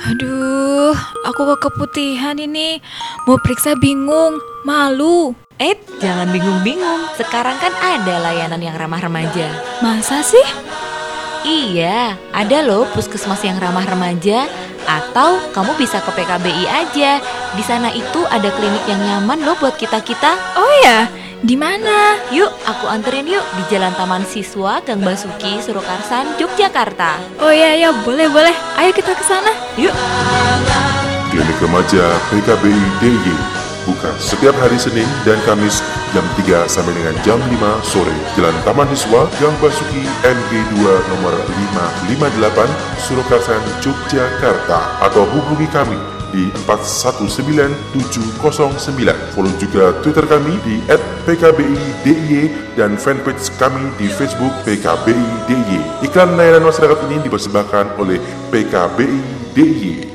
Aduh, aku kok keputihan ini. Mau periksa bingung, malu. Eh, jangan bingung-bingung. Sekarang kan ada layanan yang ramah remaja. Masa sih? Iya, ada loh puskesmas yang ramah remaja. Atau kamu bisa ke PKBI aja. Di sana itu ada klinik yang nyaman loh buat kita-kita. Oh ya, di mana? Yuk, aku anterin yuk di Jalan Taman Siswa Gang Basuki, Surakarsan, Yogyakarta. Oh ya ya, boleh boleh. Ayo kita ke sana. Yuk. Klinik Remaja PKBI DIY buka setiap hari Senin dan Kamis jam 3 sampai dengan jam 5 sore. Jalan Taman Siswa Gang Basuki NG2 nomor 558 Surakarsan Yogyakarta atau hubungi kami di 419709. Follow juga Twitter kami di @pkbidiy dan fanpage kami di Facebook PKBI DIY. Iklan layanan masyarakat ini dipersembahkan oleh PKBI DIY.